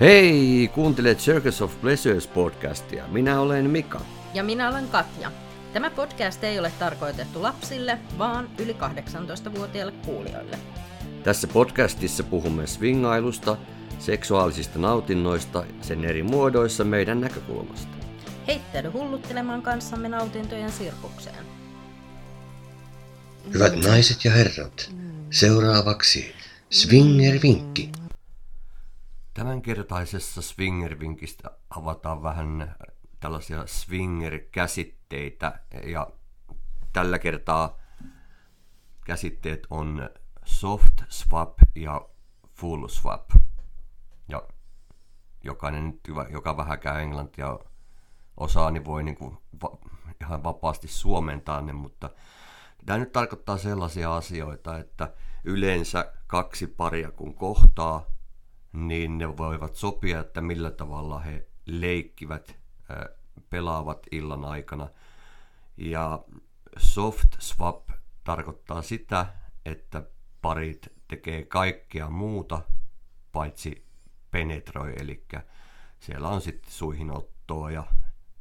Hei, kuuntelet Circus of Pleasures podcastia. Minä olen Mika. Ja minä olen Katja. Tämä podcast ei ole tarkoitettu lapsille, vaan yli 18-vuotiaille kuulijoille. Tässä podcastissa puhumme swingailusta, seksuaalisista nautinnoista, sen eri muodoissa meidän näkökulmasta. Heittäydy hulluttelemaan kanssamme nautintojen sirkukseen. Hyvät naiset ja herrat, seuraavaksi Swinger-vinkki. Tämänkertaisessa Swinger-vinkistä avataan vähän tällaisia Swinger-käsitteitä ja tällä kertaa käsitteet on soft swap ja full swap. Ja jokainen nyt, joka vähän käy englantia osaa, niin voi niin kuin va- ihan vapaasti suomentaa ne, mutta tämä nyt tarkoittaa sellaisia asioita, että yleensä kaksi paria kun kohtaa, niin ne voivat sopia, että millä tavalla he leikkivät, pelaavat illan aikana. Ja soft swap tarkoittaa sitä, että parit tekee kaikkea muuta paitsi penetroi, eli siellä on sitten suihin ottoa ja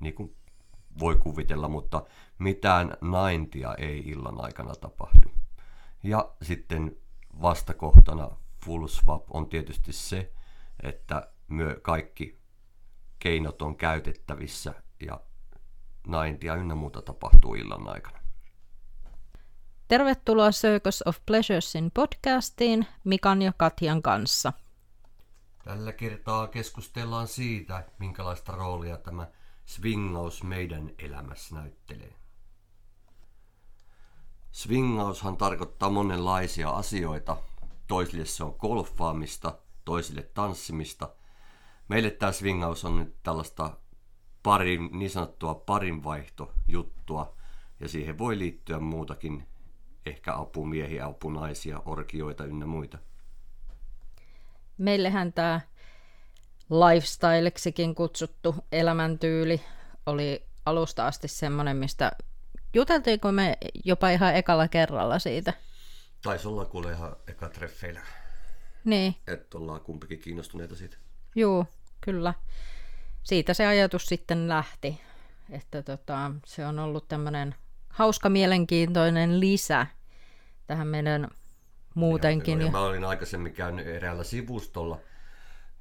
niin kuin voi kuvitella, mutta mitään naintia ei illan aikana tapahdu. Ja sitten vastakohtana full swap on tietysti se, että myö kaikki keinot on käytettävissä ja naintia ynnä muuta tapahtuu illan aikana. Tervetuloa Circus of Pleasuresin podcastiin Mikan ja Katjan kanssa. Tällä kertaa keskustellaan siitä, minkälaista roolia tämä swingaus meidän elämässä näyttelee. Swingaushan tarkoittaa monenlaisia asioita. Toisille se on golfaamista, toisille tanssimista. Meille tämä swingaus on nyt tällaista parin, niin sanottua parinvaihtojuttua, ja siihen voi liittyä muutakin, ehkä apumiehiä, apunaisia, orkioita ynnä muita. Meillähän tämä lifestyleksikin kutsuttu elämäntyyli oli alusta asti semmoinen, mistä juteltiinko me jopa ihan ekalla kerralla siitä. Taisi olla kuule ihan eka treffeillä. Niin. Että ollaan kumpikin kiinnostuneita siitä. Joo, kyllä. Siitä se ajatus sitten lähti, että tota, se on ollut tämmöinen hauska, mielenkiintoinen lisä tähän meidän muutenkin. Ja, ja mä olin aikaisemmin käynyt eräällä sivustolla,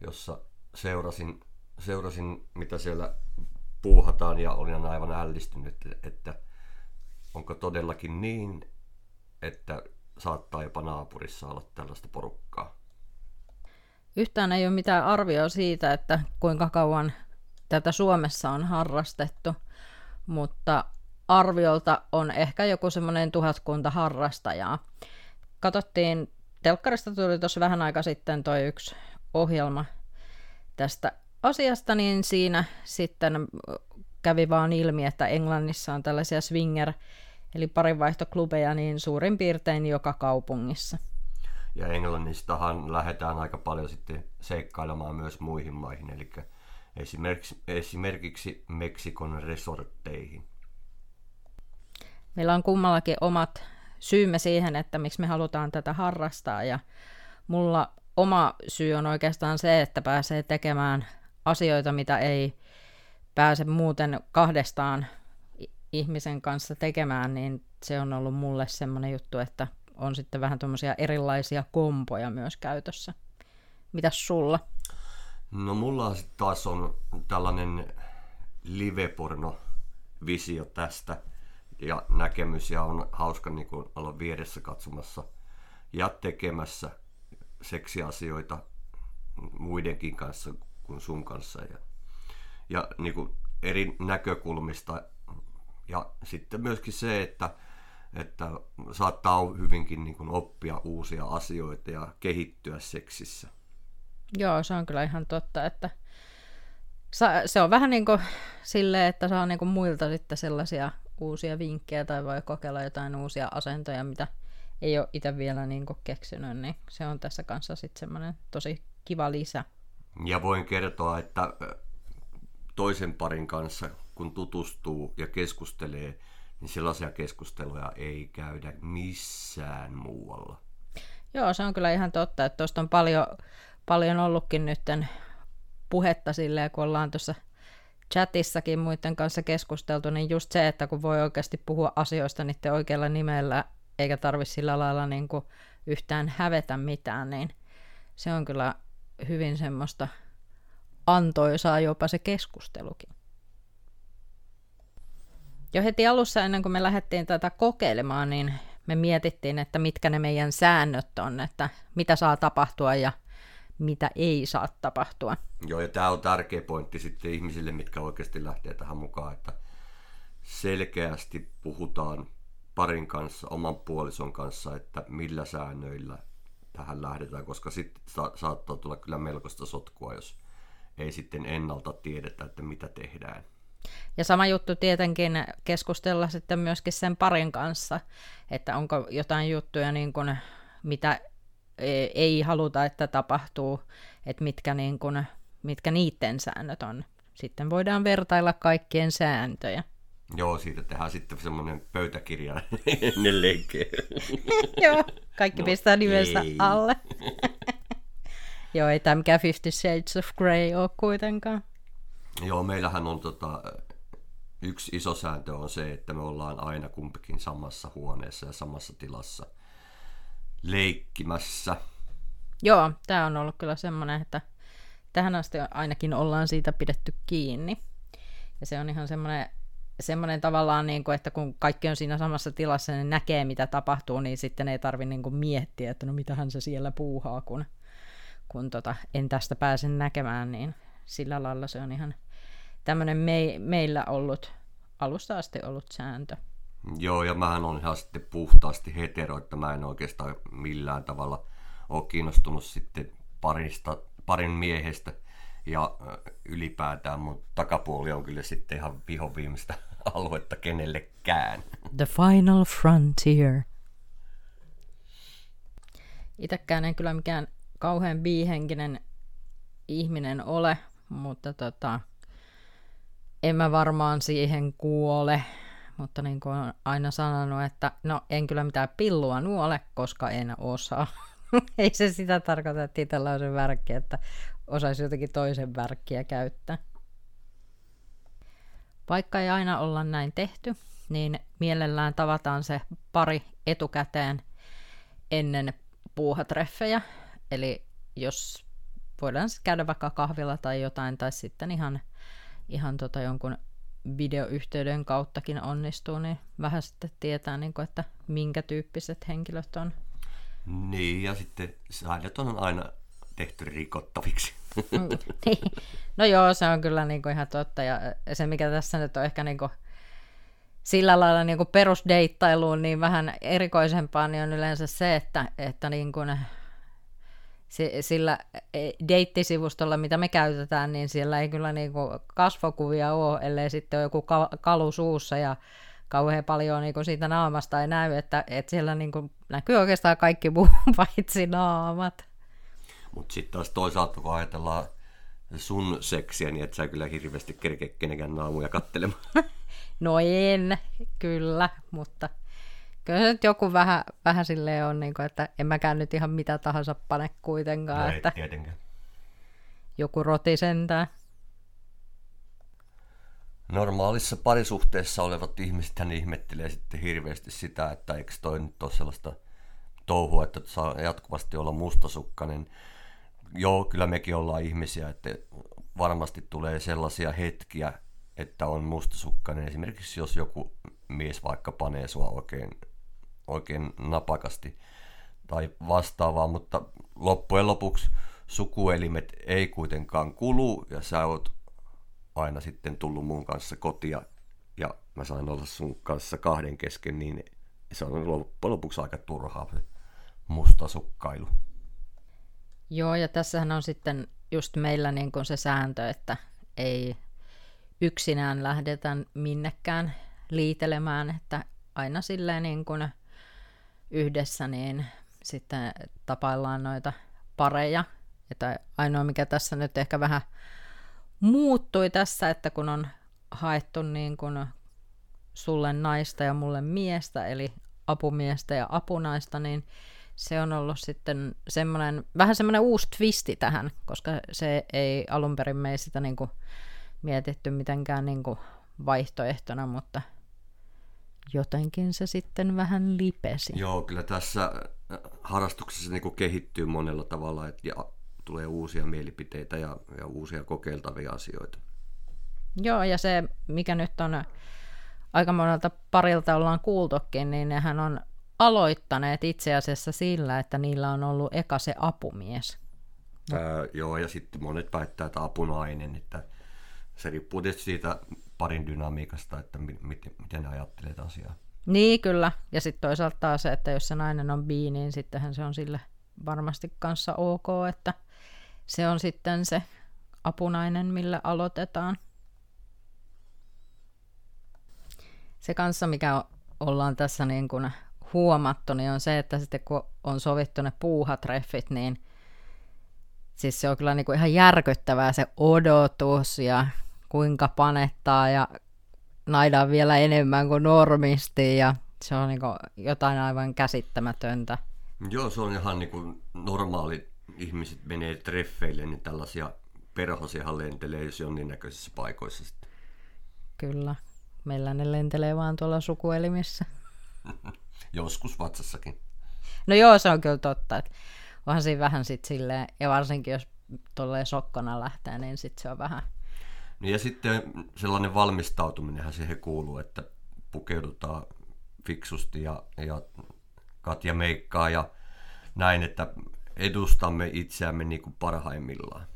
jossa seurasin, seurasin mitä siellä puuhataan ja olin aivan ällistynyt, että onko todellakin niin, että saattaa jopa naapurissa olla tällaista porukkaa. Yhtään ei ole mitään arvioa siitä, että kuinka kauan tätä Suomessa on harrastettu, mutta arviolta on ehkä joku semmoinen tuhatkunta harrastajaa. Katsottiin, telkkarista tuli tuossa vähän aika sitten toi yksi ohjelma tästä asiasta, niin siinä sitten kävi vaan ilmi, että Englannissa on tällaisia swinger, eli parinvaihtoklubeja, niin suurin piirtein joka kaupungissa. Ja Englannistahan lähdetään aika paljon sitten seikkailemaan myös muihin maihin, eli esimerkiksi, esimerkiksi Meksikon resortteihin. Meillä on kummallakin omat syymme siihen, että miksi me halutaan tätä harrastaa, ja mulla oma syy on oikeastaan se, että pääsee tekemään asioita, mitä ei pääse muuten kahdestaan ihmisen kanssa tekemään, niin se on ollut mulle semmoinen juttu, että on sitten vähän tuommoisia erilaisia kompoja myös käytössä. Mitäs sulla? No mulla taas on tällainen liveporno-visio tästä ja näkemys ja on hauska niin kuin olla vieressä katsomassa ja tekemässä seksiasioita muidenkin kanssa kuin sun kanssa ja, ja niin kuin eri näkökulmista ja sitten myöskin se, että, että saattaa hyvinkin niin kuin oppia uusia asioita ja kehittyä seksissä. Joo, se on kyllä ihan totta, että se on vähän niin kuin silleen, että saa niin kuin muilta sitten sellaisia uusia vinkkejä tai voi kokeilla jotain uusia asentoja, mitä ei ole itse vielä niin kuin keksinyt, niin se on tässä kanssa sitten semmoinen tosi kiva lisä. Ja voin kertoa, että toisen parin kanssa, kun tutustuu ja keskustelee, niin sellaisia keskusteluja ei käydä missään muualla. Joo, se on kyllä ihan totta, että tuosta on paljon, paljon ollutkin nyt puhetta silleen, kun ollaan tuossa chatissakin muiden kanssa keskusteltu, niin just se, että kun voi oikeasti puhua asioista niiden oikealla nimellä, eikä tarvi sillä lailla niin kuin yhtään hävetä mitään, niin se on kyllä hyvin semmoista antoisaa jopa se keskustelukin. Jo heti alussa ennen kuin me lähdettiin tätä kokeilemaan, niin me mietittiin, että mitkä ne meidän säännöt on, että mitä saa tapahtua ja mitä ei saa tapahtua. Joo, ja tämä on tärkeä pointti sitten ihmisille, mitkä oikeasti lähtee tähän mukaan, että selkeästi puhutaan parin kanssa, oman puolison kanssa, että millä säännöillä tähän lähdetään, koska sitten sa- saattaa tulla kyllä melkoista sotkua, jos ei sitten ennalta tiedetä, että mitä tehdään. Ja sama juttu tietenkin keskustella sitten myöskin sen parin kanssa, että onko jotain juttuja, niin kuin, mitä e, ei haluta, että tapahtuu, että mitkä, niin kuin, mitkä niiden säännöt on. Sitten voidaan vertailla kaikkien sääntöjä. Joo, siitä tehdään sitten semmoinen pöytäkirja ennen leikkiä. Joo, kaikki no, pistää nimensä ei. alle. Joo, ei tämä mikään Fifty Shades of Grey ole kuitenkaan. Joo, meillähän on tota, yksi iso sääntö on se, että me ollaan aina kumpikin samassa huoneessa ja samassa tilassa leikkimässä. Joo, tämä on ollut kyllä semmoinen, että tähän asti ainakin ollaan siitä pidetty kiinni. Ja se on ihan semmoinen, semmoinen tavallaan, niin kuin, että kun kaikki on siinä samassa tilassa, niin näkee mitä tapahtuu, niin sitten ei tarvitse niin miettiä, että no mitähän se siellä puuhaa, kun, kun tota, en tästä pääse näkemään, niin sillä lailla se on ihan tämmöinen me, meillä ollut, alusta asti ollut sääntö. Joo, ja mähän on ihan sitten puhtaasti hetero, että mä en oikeastaan millään tavalla ole kiinnostunut sitten parista, parin miehestä ja ylipäätään mun takapuoli on kyllä sitten ihan vihoviimistä aluetta kenellekään. The final frontier. Itäkään en kyllä mikään kauhean biihenkinen ihminen ole, mutta tota, en mä varmaan siihen kuole, mutta niin kuin olen aina sanonut, että no en kyllä mitään pillua nuole, koska en osaa. Ei se sitä tarkoita, että itsellä on se värkki, että osaisi jotenkin toisen värkkiä käyttää. Vaikka ei aina olla näin tehty, niin mielellään tavataan se pari etukäteen ennen puuhatreffejä. Eli jos voidaan käydä vaikka kahvilla tai jotain, tai sitten ihan ihan tota jonkun videoyhteyden kauttakin onnistuu, niin vähän sitten tietää, niin kuin, että minkä tyyppiset henkilöt on. Niin, ja sitten säännöt on aina tehty rikottaviksi. Mm, niin. no joo, se on kyllä niin kuin ihan totta. Ja se, mikä tässä nyt on ehkä niin kuin sillä lailla niin kuin perusdeittailuun niin vähän erikoisempaa, niin on yleensä se, että, että niin kuin sillä e, deittisivustolla, mitä me käytetään, niin siellä ei kyllä niin kuin kasvokuvia ole, ellei sitten ole joku kalu suussa ja kauhean paljon niin kuin siitä naamasta ei näy, että, että siellä niin kuin näkyy oikeastaan kaikki muu paitsi naamat. Mutta sitten taas toisaalta, kun ajatellaan sun seksiä, niin et sä kyllä hirveästi kerkeä kenenkään naamuja kattelemaan. no en, kyllä, mutta kyllä se nyt joku vähän, vähän silleen on, niin kuin, että en mäkään nyt ihan mitä tahansa pane kuitenkaan. No että tietenkään. Joku roti sentään. Normaalissa parisuhteessa olevat ihmiset hän ihmettelee sitten hirveästi sitä, että eikö toi nyt ole sellaista touhua, että saa jatkuvasti olla mustasukkainen. Joo, kyllä mekin ollaan ihmisiä, että varmasti tulee sellaisia hetkiä, että on mustasukkainen. Esimerkiksi jos joku mies vaikka panee sua oikein oikein napakasti tai vastaavaa, mutta loppujen lopuksi sukuelimet ei kuitenkaan kulu ja sä oot aina sitten tullut mun kanssa kotia ja mä sain olla sun kanssa kahden kesken, niin se on loppujen lopuksi aika turhaa se musta sukkailu. Joo, ja tässähän on sitten just meillä niin kuin se sääntö, että ei yksinään lähdetä minnekään liitelemään, että aina silleen niin kuin yhdessä, niin sitten tapaillaan noita pareja. Että ainoa, mikä tässä nyt ehkä vähän muuttui tässä, että kun on haettu niin kuin sulle naista ja mulle miestä, eli apumiestä ja apunaista, niin se on ollut sitten semmoinen, vähän semmoinen uusi twisti tähän, koska se ei alun perin mene sitä niin kuin mietitty mitenkään niin kuin vaihtoehtona, mutta jotenkin se sitten vähän lipesi. Joo, kyllä tässä äh, harrastuksessa niin kehittyy monella tavalla et, ja tulee uusia mielipiteitä ja, ja uusia kokeiltavia asioita. Joo, ja se, mikä nyt on aika monelta parilta ollaan kuultukin, niin nehän on aloittaneet itse asiassa sillä, että niillä on ollut eka se apumies. Ää, joo, ja sitten monet väittää, että apunainen, että se riippuu tietysti siitä parin dynamiikasta, että miten, miten ne ajattelee asiaa. Niin, kyllä. Ja sitten toisaalta taas se, että jos se nainen on bi, niin sittenhän se on sille varmasti kanssa ok, että se on sitten se apunainen, millä aloitetaan. Se kanssa, mikä ollaan tässä niin kuin huomattu, niin on se, että sitten kun on sovittu ne puuhatreffit, niin siis se on kyllä niin kuin ihan järkyttävää se odotus ja kuinka panettaa ja naidaan vielä enemmän kuin normisti ja se on niin jotain aivan käsittämätöntä. Joo, se on ihan niin kuin normaali ihmiset menee treffeille, niin tällaisia perhosiahan lentelee jos näköisissä paikoissa sitten. Kyllä, meillä ne lentelee vaan tuolla sukuelimissä. Joskus vatsassakin. No joo, se on kyllä totta. Että onhan siinä vähän sitten silleen, ja varsinkin jos tolleen sokkona lähtee, niin sitten se on vähän... Niin ja sitten sellainen valmistautuminenhan siihen kuuluu, että pukeudutaan fiksusti ja, ja Katja meikkaa ja näin, että edustamme itseämme niin kuin parhaimmillaan.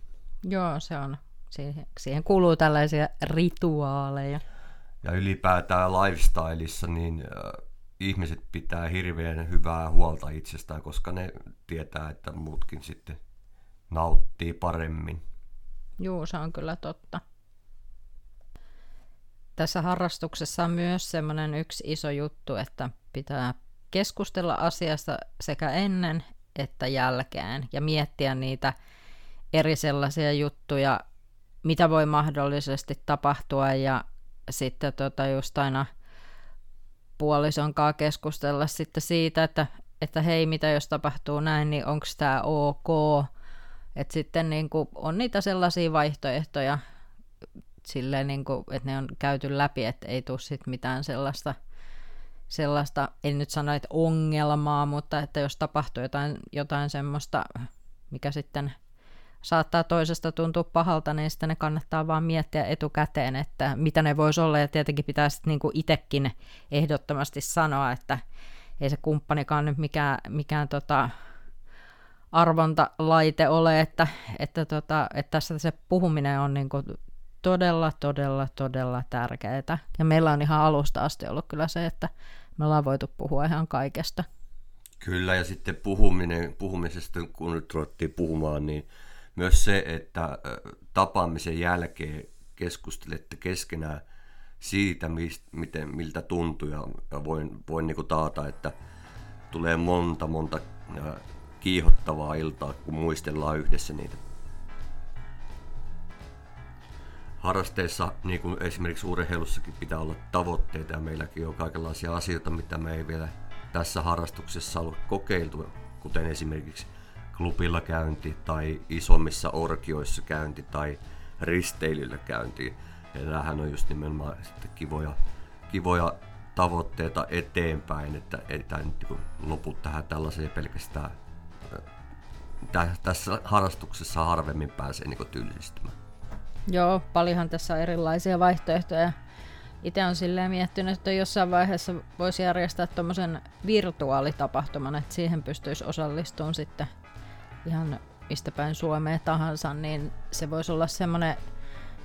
Joo, se on. Siihen, siihen kuuluu tällaisia rituaaleja. Ja ylipäätään lifestyleissa, niin äh, ihmiset pitää hirveän hyvää huolta itsestään, koska ne tietää, että muutkin sitten nauttii paremmin. Joo, se on kyllä totta. Tässä harrastuksessa on myös semmoinen yksi iso juttu, että pitää keskustella asiasta sekä ennen että jälkeen ja miettiä niitä eri sellaisia juttuja, mitä voi mahdollisesti tapahtua ja sitten tota just aina – puolison kanssa keskustella sitten siitä, että, että hei, mitä jos tapahtuu näin, niin onko tämä ok. Että sitten niin kuin on niitä sellaisia vaihtoehtoja, silleen niin kuin, että ne on käyty läpi, että ei tule sitten mitään sellaista, sellaista, en nyt sano, että ongelmaa, mutta että jos tapahtuu jotain, jotain semmoista, mikä sitten saattaa toisesta tuntua pahalta, niin sitten ne kannattaa vaan miettiä etukäteen, että mitä ne voisi olla, ja tietenkin pitää sitten niin itsekin ehdottomasti sanoa, että ei se kumppanikaan nyt mikään, mikään tota arvontalaite ole, että, että, tota, että tässä se puhuminen on niin kuin todella, todella, todella tärkeää. Ja meillä on ihan alusta asti ollut kyllä se, että me ollaan voitu puhua ihan kaikesta. Kyllä, ja sitten puhuminen, puhumisesta, kun nyt ruvettiin puhumaan, niin myös se, että tapaamisen jälkeen keskustelette keskenään siitä, miten, miltä tuntuu ja voin, voin niin taata, että tulee monta, monta kiihottavaa iltaa, kun muistellaan yhdessä niitä. Harrasteissa, niin kuin esimerkiksi urheilussakin, pitää olla tavoitteita ja meilläkin on kaikenlaisia asioita, mitä me ei vielä tässä harrastuksessa ole kokeiltu, kuten esimerkiksi klubilla käynti tai isommissa orkioissa käynti tai risteilyllä käynti. Ja on just nimenomaan sitten kivoja, kivoja tavoitteita eteenpäin, että ei tämä nyt niin lopu tähän tällaiseen pelkästään. Tässä harrastuksessa harvemmin pääsee niin tylsistymään. Joo, paljonhan tässä on erilaisia vaihtoehtoja. Itse on silleen miettinyt, että jossain vaiheessa voisi järjestää tuommoisen virtuaalitapahtuman, että siihen pystyisi osallistumaan sitten ihan mistä päin Suomea tahansa, niin se voisi olla semmoinen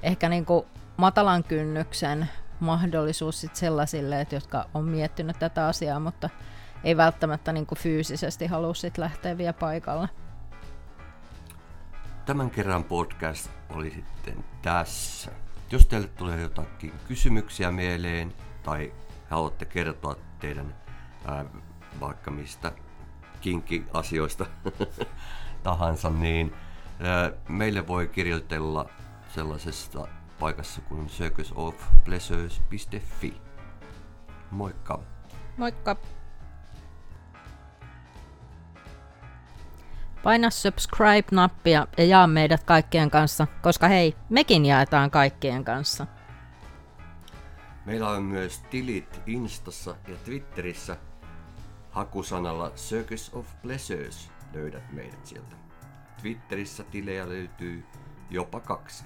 ehkä niin kuin matalan kynnyksen mahdollisuus sit sellaisille, että jotka on miettinyt tätä asiaa, mutta ei välttämättä niin kuin fyysisesti halua sit lähteä vielä paikalle. Tämän kerran podcast oli sitten tässä. Jos teille tulee jotakin kysymyksiä mieleen tai haluatte kertoa teidän ää, vaikka mistä kinkki-asioista tahansa, niin meille voi kirjoitella sellaisesta paikassa kuin circusofpleasures.fi. Moikka! Moikka! Paina subscribe-nappia ja jaa meidät kaikkien kanssa, koska hei, mekin jaetaan kaikkien kanssa. Meillä on myös tilit Instassa ja Twitterissä. Hakusanalla Circus of Pleasures löydät meidät sieltä. Twitterissä tilejä löytyy jopa kaksi.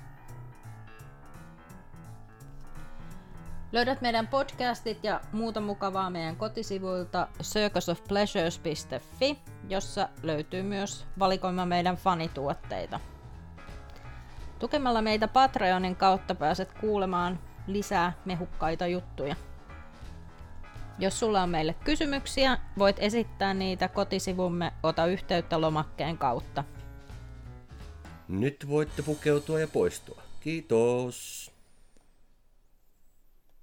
Löydät meidän podcastit ja muuta mukavaa meidän kotisivuilta circusofpleasures.fi, jossa löytyy myös valikoima meidän fanituotteita. Tukemalla meitä Patreonin kautta pääset kuulemaan lisää mehukkaita juttuja. Jos sulla on meille kysymyksiä, voit esittää niitä kotisivumme Ota yhteyttä lomakkeen kautta. Nyt voitte pukeutua ja poistua. Kiitos!